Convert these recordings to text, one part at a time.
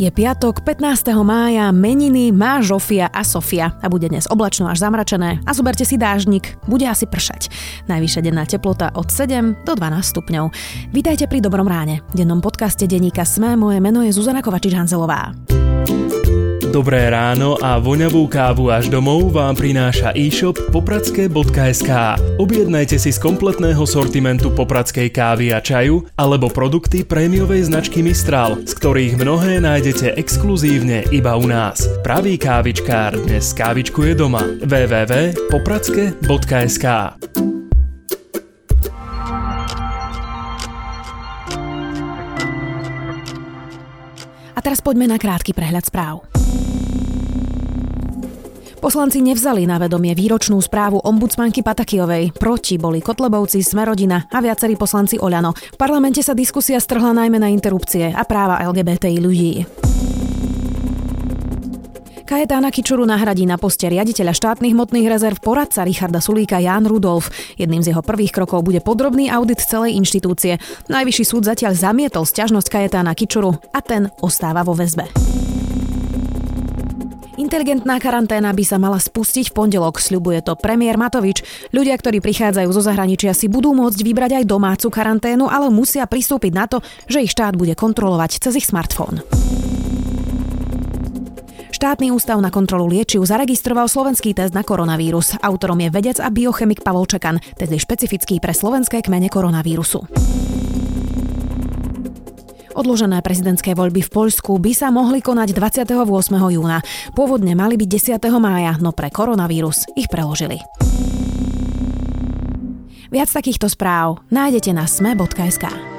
Je piatok, 15. mája, meniny má Žofia a Sofia a bude dnes oblačno až zamračené a zoberte si dážnik, bude asi pršať. Najvyššia denná teplota od 7 do 12 stupňov. Vítajte pri Dobrom ráne. V dennom podcaste denníka Sme moje meno je Zuzana Kovačič-Hanzelová. Dobré ráno a voňavú kávu až domov vám prináša e-shop popradské.sk. Objednajte si z kompletného sortimentu popradskej kávy a čaju alebo produkty prémiovej značky Mistral, z ktorých mnohé nájdete exkluzívne iba u nás. Pravý kávičkár dnes kávičkuje doma. www.popradske.sk A teraz poďme na krátky prehľad správ. Poslanci nevzali na vedomie výročnú správu ombudsmanky Patakijovej. Proti boli Kotlebovci, Smerodina a viacerí poslanci Oľano. V parlamente sa diskusia strhla najmä na interrupcie a práva LGBTI ľudí. Kajetána Kičuru nahradí na poste riaditeľa štátnych hmotných rezerv poradca Richarda Sulíka Jan Rudolf. Jedným z jeho prvých krokov bude podrobný audit celej inštitúcie. Najvyšší súd zatiaľ zamietol sťažnosť Kajetána Kičuru a ten ostáva vo väzbe. Inteligentná karanténa by sa mala spustiť v pondelok, sľubuje to premiér Matovič. Ľudia, ktorí prichádzajú zo zahraničia, si budú môcť vybrať aj domácu karanténu, ale musia pristúpiť na to, že ich štát bude kontrolovať cez ich smartfón. Štátny ústav na kontrolu liečiv zaregistroval slovenský test na koronavírus. Autorom je vedec a biochemik Pavol Čekan, tedy špecifický pre slovenské kmene koronavírusu. Odložené prezidentské voľby v Poľsku by sa mohli konať 28. júna. Pôvodne mali byť 10. mája, no pre koronavírus ich preložili. Viac takýchto správ nájdete na sme.sk.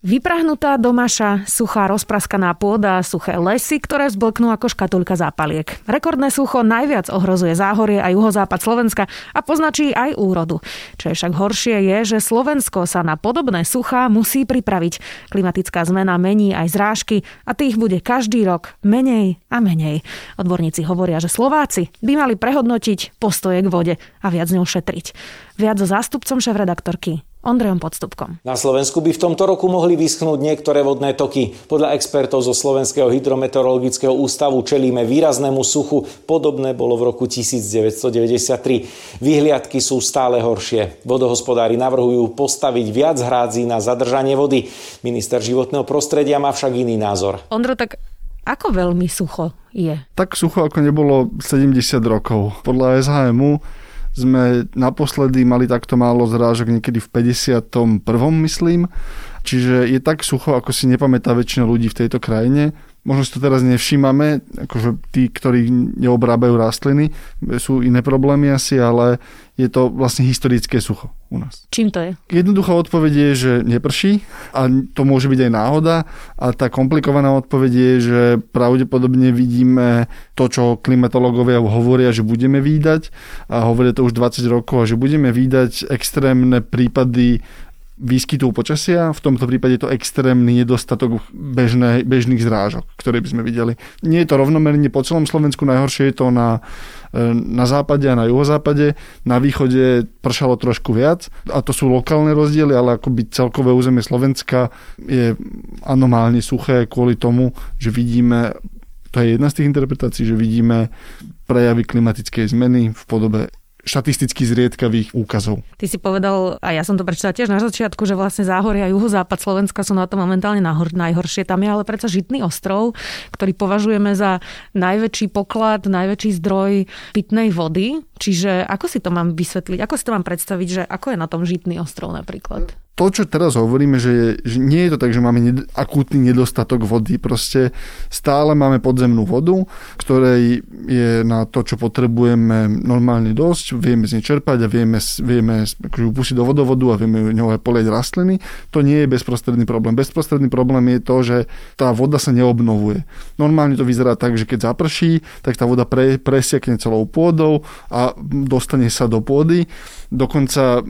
Vyprahnutá domaša, suchá rozpraskaná pôda, suché lesy, ktoré vzblknú ako škatulka zápaliek. Rekordné sucho najviac ohrozuje záhorie a juhozápad Slovenska a poznačí aj úrodu. Čo je však horšie je, že Slovensko sa na podobné suchá musí pripraviť. Klimatická zmena mení aj zrážky a tých bude každý rok menej a menej. Odborníci hovoria, že Slováci by mali prehodnotiť postoje k vode a viac ňou šetriť. Viac so zástupcom šéf-redaktorky Ondrejom Podstupkom. Na Slovensku by v tomto roku mohli vyschnúť niektoré vodné toky. Podľa expertov zo Slovenského hydrometeorologického ústavu čelíme výraznému suchu. Podobné bolo v roku 1993. Vyhliadky sú stále horšie. Vodohospodári navrhujú postaviť viac hrádzí na zadržanie vody. Minister životného prostredia má však iný názor. Ondro, tak ako veľmi sucho je? Tak sucho ako nebolo 70 rokov. Podľa SHMu sme naposledy mali takto málo zrážok niekedy v 51. myslím. Čiže je tak sucho, ako si nepamätá väčšina ľudí v tejto krajine. Možno si to teraz nevšímame, akože tí, ktorí neobrábajú rastliny, sú iné problémy asi, ale je to vlastne historické sucho u nás. Čím to je? Jednoduchá odpoveď je, že neprší a to môže byť aj náhoda a tá komplikovaná odpoveď je, že pravdepodobne vidíme to, čo klimatológovia hovoria, že budeme výdať a hovoria to už 20 rokov a že budeme výdať extrémne prípady výskytu počasia, v tomto prípade je to extrémny nedostatok bežné, bežných zrážok, ktoré by sme videli. Nie je to rovnomerne po celom Slovensku, najhoršie je to na, e, na západe a na juhozápade. Na východe pršalo trošku viac a to sú lokálne rozdiely, ale akoby celkové územie Slovenska je anomálne suché kvôli tomu, že vidíme to je jedna z tých interpretácií, že vidíme prejavy klimatickej zmeny v podobe štatisticky zriedkavých úkazov. Ty si povedal, a ja som to prečítala tiež na začiatku, že vlastne Záhoria a juhozápad Slovenska sú na to momentálne nahor, najhoršie. Tam je ale predsa Žitný ostrov, ktorý považujeme za najväčší poklad, najväčší zdroj pitnej vody. Čiže ako si to mám vysvetliť? Ako si to mám predstaviť, že ako je na tom Žitný ostrov napríklad? To, čo teraz hovoríme, že, že nie je to tak, že máme ned- akútny nedostatok vody. Proste stále máme podzemnú vodu, ktorej je na to, čo potrebujeme normálne dosť. Vieme z nej čerpať a vieme, vieme akože pustiť do vodovodu a vieme ňou aj polieť rastliny. To nie je bezprostredný problém. Bezprostredný problém je to, že tá voda sa neobnovuje. Normálne to vyzerá tak, že keď zaprší, tak tá voda pre, presiakne celou pôdou a dostane sa do pôdy. Dokonca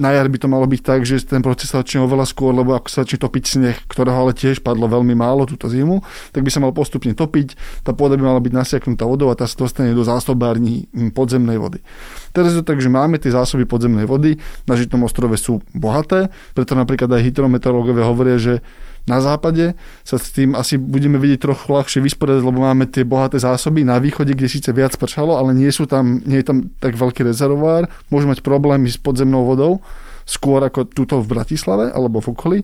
na jar by to malo byť tak, že ten proces sa začne oveľa skôr, lebo ako sa začne topiť sneh, ktorého ale tiež padlo veľmi málo túto zimu, tak by sa mal postupne topiť, tá pôda by mala byť nasiaknutá vodou a tá sa dostane do zásobární podzemnej vody. Teraz je to tak, že máme tie zásoby podzemnej vody, na Žitom ostrove sú bohaté, preto napríklad aj hydrometeorológovia hovoria, že na západe sa s tým asi budeme vidieť trochu ľahšie vysporiadať, lebo máme tie bohaté zásoby. Na východe, kde síce viac pršalo, ale nie, sú tam, nie je tam tak veľký rezervoár, môžeme mať problémy s podzemnou vodou, skôr ako túto v Bratislave alebo v okolí,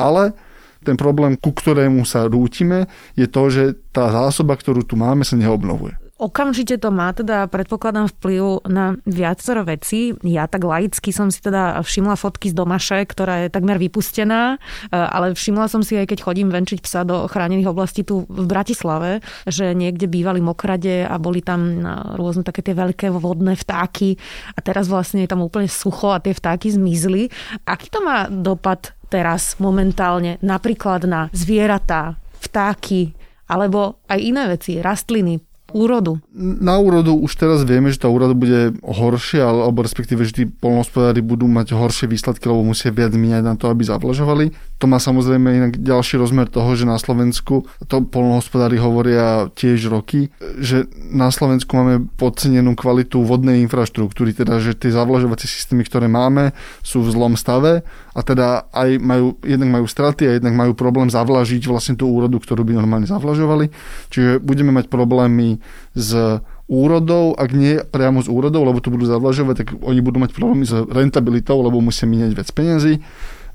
ale ten problém, ku ktorému sa rútime, je to, že tá zásoba, ktorú tu máme, sa neobnovuje. Okamžite to má teda, predpokladám, vplyv na viacero veci. Ja tak laicky som si teda všimla fotky z Domaše, ktorá je takmer vypustená, e, ale všimla som si aj keď chodím venčiť psa do chránených oblastí tu v Bratislave, že niekde bývali mokrade a boli tam rôzne také tie veľké vodné vtáky a teraz vlastne je tam úplne sucho a tie vtáky zmizli. Aký to má dopad teraz momentálne napríklad na zvieratá, vtáky, alebo aj iné veci, rastliny, úrodu? Na úrodu už teraz vieme, že tá úroda bude horšia, alebo respektíve, že tí polnohospodári budú mať horšie výsledky, lebo musia viac míňať na to, aby zavlažovali. To má samozrejme inak ďalší rozmer toho, že na Slovensku, to polnohospodári hovoria tiež roky, že na Slovensku máme podcenenú kvalitu vodnej infraštruktúry, teda že tie zavlažovacie systémy, ktoré máme, sú v zlom stave a teda aj majú, jednak majú straty a jednak majú problém zavlažiť vlastne tú úrodu, ktorú by normálne zavlažovali. Čiže budeme mať problémy s úrodou, ak nie priamo s úrodou, lebo to budú zavlažovať, tak oni budú mať problémy s rentabilitou, lebo musia míňať viac peniazy.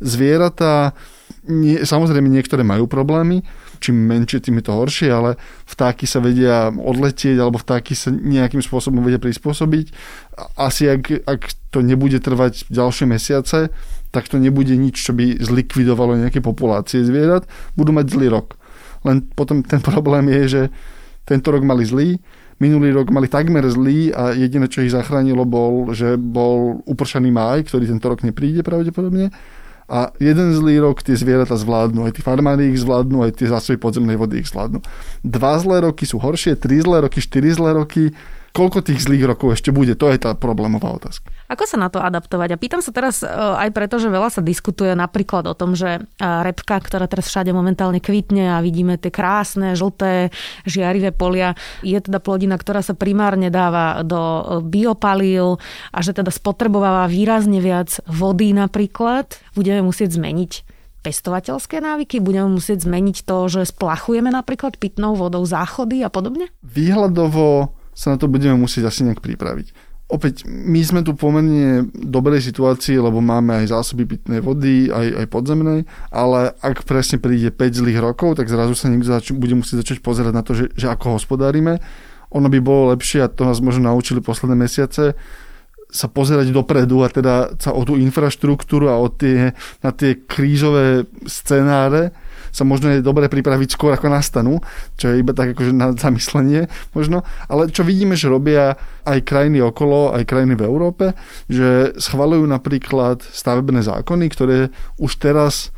Zvieratá nie, samozrejme niektoré majú problémy, čím menšie, tým je to horšie, ale vtáky sa vedia odletieť alebo vtáky sa nejakým spôsobom vedia prispôsobiť. Asi ak, ak to nebude trvať ďalšie mesiace, tak to nebude nič, čo by zlikvidovalo nejaké populácie zvierat. Budú mať zlý rok. Len potom ten problém je, že tento rok mali zlý, minulý rok mali takmer zlý a jediné, čo ich zachránilo, bol, že bol upršaný máj, ktorý tento rok nepríde pravdepodobne a jeden zlý rok tie zvieratá zvládnu, aj tí farmári ich zvládnu, aj tie zásoby podzemnej vody ich zvládnu. Dva zlé roky sú horšie, tri zlé roky, štyri zlé roky, koľko tých zlých rokov ešte bude, to je tá problémová otázka. Ako sa na to adaptovať? A pýtam sa teraz e, aj preto, že veľa sa diskutuje napríklad o tom, že e, repka, ktorá teraz všade momentálne kvitne a vidíme tie krásne, žlté, žiarivé polia, je teda plodina, ktorá sa primárne dáva do e, biopalív a že teda spotrebováva výrazne viac vody napríklad. Budeme musieť zmeniť pestovateľské návyky? Budeme musieť zmeniť to, že splachujeme napríklad pitnou vodou záchody a podobne? Výhľadovo sa na to budeme musieť asi nejak pripraviť. Opäť, my sme tu pomerne dobrej situácii, lebo máme aj zásoby pitnej vody, aj, aj podzemnej, ale ak presne príde 5 zlých rokov, tak zrazu sa niekto zač- bude musieť začať pozerať na to, že, že ako hospodárime. Ono by bolo lepšie, a to nás možno naučili posledné mesiace, sa pozerať dopredu a teda sa o tú infraštruktúru a o tie, na tie krízové scenáre, sa možno je dobre pripraviť skôr ako nastanú, čo je iba tak akože na zamyslenie možno, ale čo vidíme, že robia aj krajiny okolo, aj krajiny v Európe, že schvalujú napríklad stavebné zákony, ktoré už teraz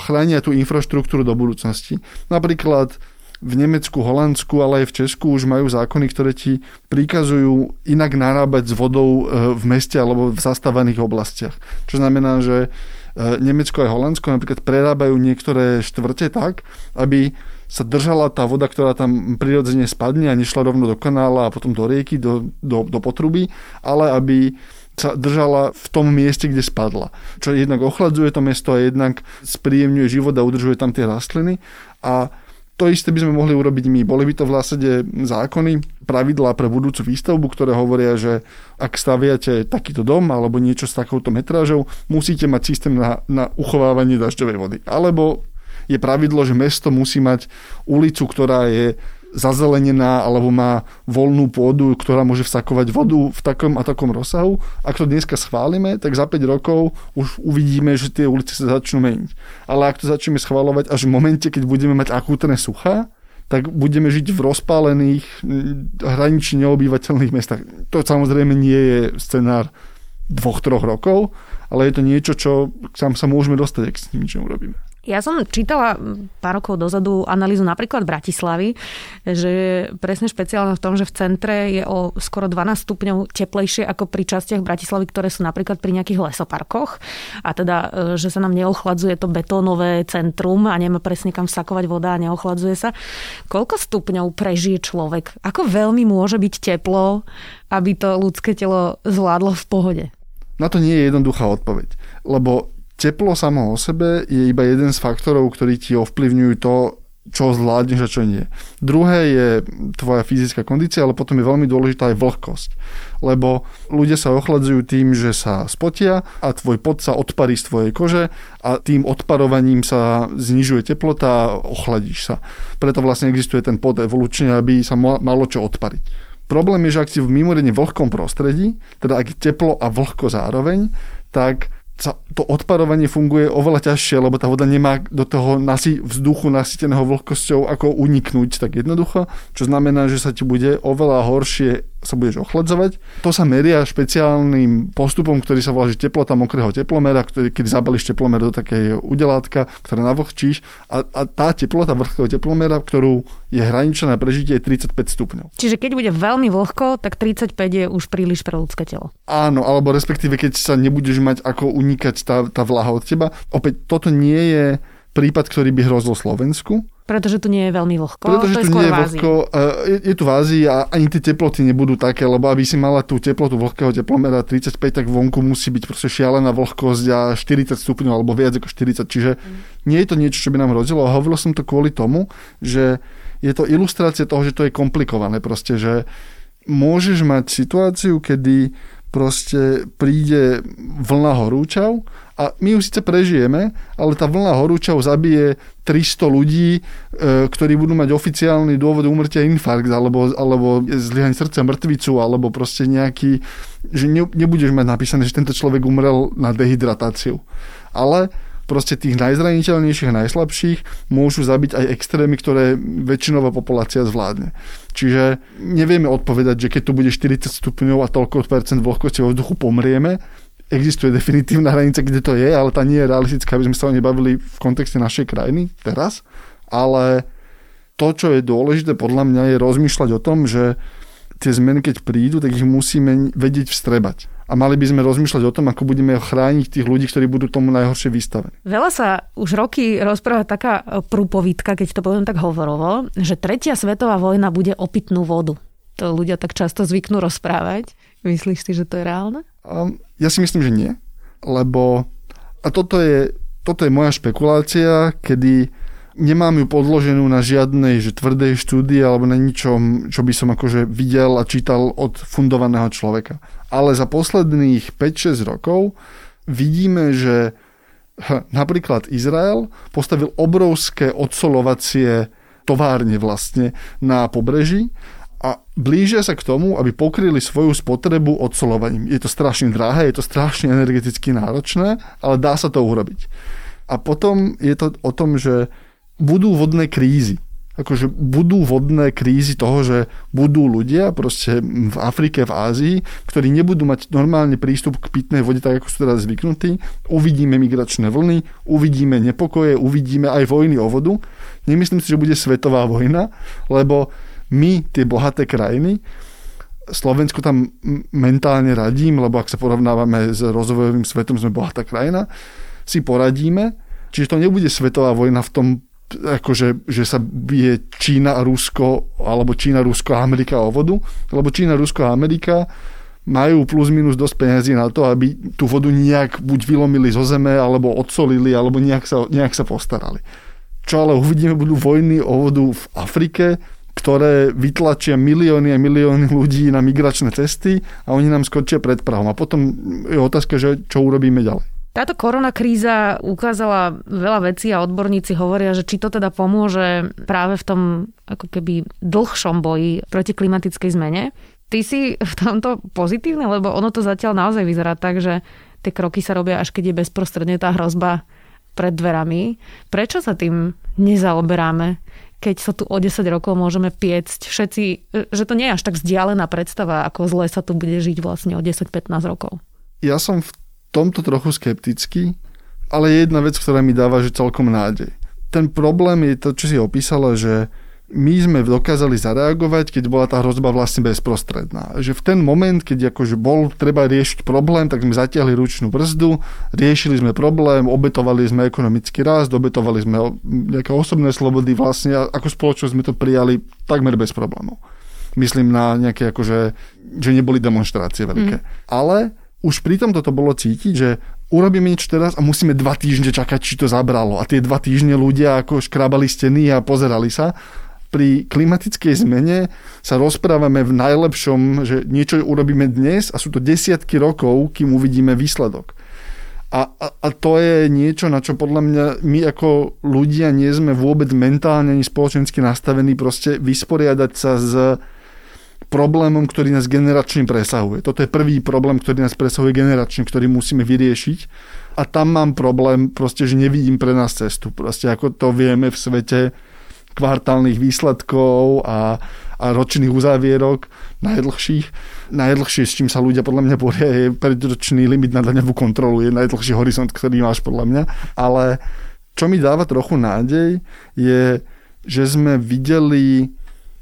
chránia tú infraštruktúru do budúcnosti. Napríklad v Nemecku, Holandsku, ale aj v Česku už majú zákony, ktoré ti prikazujú inak narábať s vodou e, v meste alebo v zastávaných oblastiach. Čo znamená, že Nemecko a Holandsko napríklad prerábajú niektoré štvrte tak, aby sa držala tá voda, ktorá tam prirodzene spadne a nešla rovno do kanála a potom do rieky, do, do, do potruby, ale aby sa držala v tom mieste, kde spadla. Čo jednak ochladzuje to miesto a jednak spríjemňuje život a udržuje tam tie rastliny. A to isté by sme mohli urobiť my. Boli by to v zásade zákony, pravidlá pre budúcu výstavbu, ktoré hovoria, že ak staviate takýto dom alebo niečo s takouto metrážou, musíte mať systém na, na uchovávanie dažďovej vody. Alebo je pravidlo, že mesto musí mať ulicu, ktorá je zazelenená alebo má voľnú pôdu, ktorá môže vsakovať vodu v takom a takom rozsahu. Ak to dneska schválime, tak za 5 rokov už uvidíme, že tie ulice sa začnú meniť. Ale ak to začneme schváľovať až v momente, keď budeme mať akútne suchá, tak budeme žiť v rozpálených, hranične neobývateľných mestách. To samozrejme nie je scenár dvoch, troch rokov, ale je to niečo, čo sa môžeme dostať, ak s tým nič neurobíme. Ja som čítala pár rokov dozadu analýzu napríklad Bratislavy, že presne špeciálne v tom, že v centre je o skoro 12 stupňov teplejšie ako pri častiach Bratislavy, ktoré sú napríklad pri nejakých lesoparkoch. A teda, e, že sa nám neochladzuje to betónové centrum a nemá presne kam vsakovať voda a neochladzuje sa. Koľko stupňov prežije človek? Ako veľmi môže byť teplo, aby to ľudské telo zvládlo v pohode? Na to nie je jednoduchá odpoveď, lebo teplo samo o sebe je iba jeden z faktorov, ktorí ti ovplyvňujú to, čo zvládneš a čo nie. Druhé je tvoja fyzická kondícia, ale potom je veľmi dôležitá aj vlhkosť. Lebo ľudia sa ochladzujú tým, že sa spotia a tvoj pot sa odparí z tvojej kože a tým odparovaním sa znižuje teplota a ochladíš sa. Preto vlastne existuje ten pot evolučne, aby sa malo čo odpariť. Problém je, že ak si v mimoriadne vlhkom prostredí, teda ak je teplo a vlhko zároveň, tak sa to odparovanie funguje oveľa ťažšie, lebo tá voda nemá do toho nasi, vzduchu nasyteného vlhkosťou ako uniknúť tak jednoducho, čo znamená, že sa ti bude oveľa horšie sa budeš ochladzovať. To sa meria špeciálnym postupom, ktorý sa volá že teplota mokrého teplomera, ktorý, keď zabališ teplomer do takej udelátka, ktoré navlhčíš a, a tá teplota vrchného teplomera, ktorú je hraničná na prežitie, je 35 stupňov. Čiže keď bude veľmi vlhko, tak 35 je už príliš pre ľudské telo. Áno, alebo respektíve keď sa nebudeš mať ako unikať tá, tá vlaha od teba. Opäť toto nie je prípad, ktorý by hrozil Slovensku, pretože tu nie je veľmi vlhko. Pretože to je tu nie je vlhko. Je, je tu v Ázii a ani tie teploty nebudú také, lebo aby si mala tú teplotu vlhkého teplomera 35, tak vonku musí byť proste šialená vlhkosť a 40 stupňov alebo viac ako 40. Čiže mm. nie je to niečo, čo by nám hrozilo. A hovoril som to kvôli tomu, že je to ilustrácia toho, že to je komplikované. Proste, že môžeš mať situáciu, kedy proste príde vlna horúčav a my ju síce prežijeme, ale tá vlna horúčav zabije 300 ľudí, e, ktorí budú mať oficiálny dôvod umrtia infarkt, alebo, alebo zlyhanie srdca, mŕtvicu, alebo proste nejaký, že ne, nebudeš mať napísané, že tento človek umrel na dehydratáciu. Ale proste tých najzraniteľnejších najslabších môžu zabiť aj extrémy, ktoré väčšinová populácia zvládne. Čiže nevieme odpovedať, že keď tu bude 40 stupňov a toľko percent vlhkosti vo vzduchu pomrieme, existuje definitívna hranica, kde to je, ale tá nie je realistická, aby sme sa o nej bavili v kontexte našej krajiny teraz. Ale to, čo je dôležité podľa mňa, je rozmýšľať o tom, že tie zmeny, keď prídu, tak ich musíme vedieť vstrebať. A mali by sme rozmýšľať o tom, ako budeme chrániť tých ľudí, ktorí budú tomu najhoršie vystavení. Veľa sa už roky rozpráva taká prúpovídka, keď to poviem tak hovorovo, že tretia svetová vojna bude o pitnú vodu. To ľudia tak často zvyknú rozprávať. Myslíš si, že to je reálne? Um, ja si myslím, že nie. Lebo, a toto je, toto je moja špekulácia, kedy nemám ju podloženú na žiadnej že tvrdej štúdii alebo na ničom, čo by som akože videl a čítal od fundovaného človeka. Ale za posledných 5-6 rokov vidíme, že napríklad Izrael postavil obrovské odsolovacie továrne vlastne na pobreží a blížia sa k tomu, aby pokryli svoju spotrebu odsolovaním. Je to strašne drahé, je to strašne energeticky náročné, ale dá sa to urobiť. A potom je to o tom, že budú vodné krízy. Akože budú vodné krízy toho, že budú ľudia proste v Afrike, v Ázii, ktorí nebudú mať normálne prístup k pitnej vode, tak ako sú teraz zvyknutí. Uvidíme migračné vlny, uvidíme nepokoje, uvidíme aj vojny o vodu. Nemyslím si, že bude svetová vojna, lebo my, tie bohaté krajiny, Slovensku tam mentálne radím, lebo ak sa porovnávame s rozvojovým svetom, sme bohatá krajina, si poradíme, čiže to nebude svetová vojna v tom, akože, že sa bije Čína a Rusko, alebo Čína, Rusko a Amerika o vodu, lebo Čína, Rusko a Amerika majú plus minus dosť peniazí na to, aby tú vodu nejak buď vylomili zo zeme, alebo odsolili, alebo nejak sa, nejak sa postarali. Čo ale uvidíme, budú vojny o vodu v Afrike, ktoré vytlačia milióny a milióny ľudí na migračné cesty a oni nám skočia pred Prahom. A potom je otázka, že čo urobíme ďalej. Táto korona kríza ukázala veľa vecí a odborníci hovoria, že či to teda pomôže práve v tom ako keby dlhšom boji proti klimatickej zmene. Ty si v tomto pozitívne, lebo ono to zatiaľ naozaj vyzerá tak, že tie kroky sa robia až keď je bezprostredne tá hrozba pred dverami. Prečo sa tým nezaoberáme? keď sa tu o 10 rokov môžeme piecť všetci, že to nie je až tak vzdialená predstava, ako zle sa tu bude žiť vlastne o 10-15 rokov. Ja som v tomto trochu skeptický, Ale je jedna vec, ktorá mi dáva že celkom nádej. Ten problém je to, čo si opísala, že my sme dokázali zareagovať, keď bola tá hrozba vlastne bezprostredná. Že v ten moment, keď akože bol treba riešiť problém, tak sme zatiahli ručnú brzdu, riešili sme problém, obetovali sme ekonomický rast, obetovali sme nejaké osobné slobody vlastne a ako spoločnosť sme to prijali takmer bez problémov. Myslím na nejaké akože, že neboli demonstrácie veľké. Mm. Ale už pri tom toto bolo cítiť, že urobíme niečo teraz a musíme dva týždne čakať, či to zabralo. A tie dva týždne ľudia ako škrabali steny a pozerali sa pri klimatickej zmene sa rozprávame v najlepšom, že niečo urobíme dnes a sú to desiatky rokov, kým uvidíme výsledok. A, a, a to je niečo, na čo podľa mňa my ako ľudia nie sme vôbec mentálne ani spoločensky nastavení proste vysporiadať sa s problémom, ktorý nás generačne presahuje. Toto je prvý problém, ktorý nás presahuje generačne, ktorý musíme vyriešiť. A tam mám problém, proste, že nevidím pre nás cestu. Proste ako to vieme v svete, kvartálnych výsledkov a, a ročných uzávierok najdlhších. Najdlhšie, s čím sa ľudia podľa mňa boria, je predročný limit na daňovú kontrolu. Je najdlhší horizont, ktorý máš podľa mňa. Ale čo mi dáva trochu nádej, je, že sme videli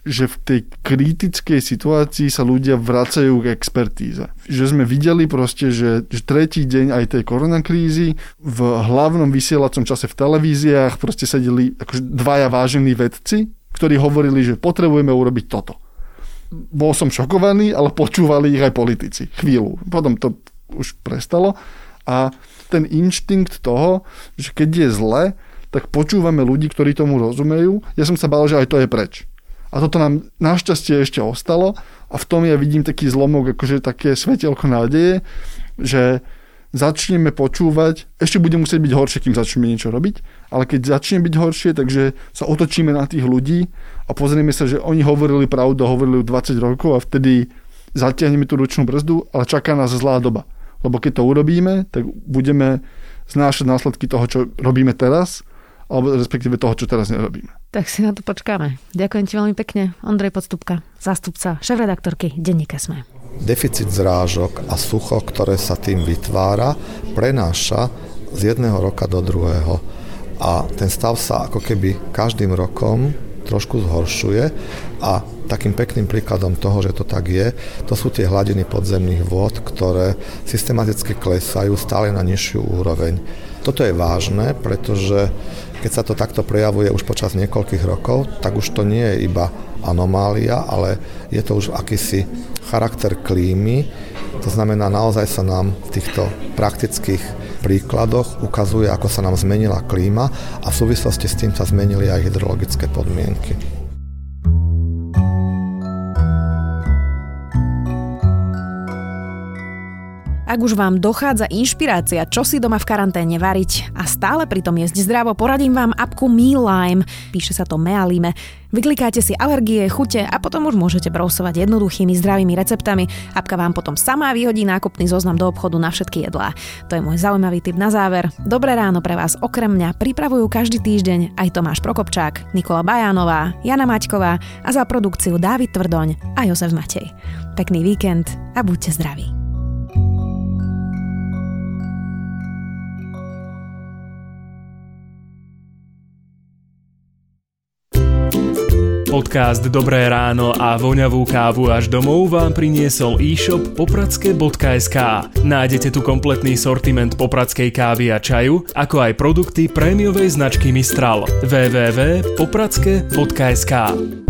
že v tej kritickej situácii sa ľudia vracajú k expertíze. Že sme videli proste, že, že tretí deň aj tej koronakrízy v hlavnom vysielacom čase v televíziách proste sedeli akože dvaja vážení vedci, ktorí hovorili, že potrebujeme urobiť toto. Bol som šokovaný, ale počúvali ich aj politici. Chvíľu. Potom to už prestalo. A ten inštinkt toho, že keď je zle, tak počúvame ľudí, ktorí tomu rozumejú. Ja som sa bál, že aj to je preč a toto nám našťastie ešte ostalo a v tom ja vidím taký zlomok, akože také svetelko nádeje, že začneme počúvať, ešte bude musieť byť horšie, kým začneme niečo robiť, ale keď začne byť horšie, takže sa otočíme na tých ľudí a pozrieme sa, že oni hovorili pravdu, hovorili 20 rokov a vtedy zatiahneme tú ručnú brzdu, ale čaká nás zlá doba. Lebo keď to urobíme, tak budeme znášať následky toho, čo robíme teraz alebo respektíve toho, čo teraz nerobíme. Tak si na to počkáme. Ďakujem ti veľmi pekne. Ondrej Podstupka, zástupca šéf-redaktorky Denníka Sme. Deficit zrážok a sucho, ktoré sa tým vytvára, prenáša z jedného roka do druhého. A ten stav sa ako keby každým rokom trošku zhoršuje a takým pekným príkladom toho, že to tak je, to sú tie hladiny podzemných vôd, ktoré systematicky klesajú stále na nižšiu úroveň. Toto je vážne, pretože keď sa to takto prejavuje už počas niekoľkých rokov, tak už to nie je iba anomália, ale je to už akýsi charakter klímy. To znamená, naozaj sa nám v týchto praktických príkladoch ukazuje, ako sa nám zmenila klíma a v súvislosti s tým sa zmenili aj hydrologické podmienky. Ak už vám dochádza inšpirácia, čo si doma v karanténe variť a stále pritom jesť zdravo, poradím vám apku Lime. Píše sa to Mealime. Vyklikáte si alergie, chute a potom už môžete brousovať jednoduchými zdravými receptami. Apka vám potom sama vyhodí nákupný zoznam do obchodu na všetky jedlá. To je môj zaujímavý tip na záver. Dobré ráno pre vás okrem mňa pripravujú každý týždeň aj Tomáš Prokopčák, Nikola Bajánová, Jana Maťková a za produkciu Dávid Tvrdoň a Jozef Matej. Pekný víkend a buďte zdraví. Podcast Dobré ráno a voňavú kávu až domov vám priniesol e-shop popradske.sk. Nájdete tu kompletný sortiment popradskej kávy a čaju, ako aj produkty prémiovej značky Mistral. www.popradske.sk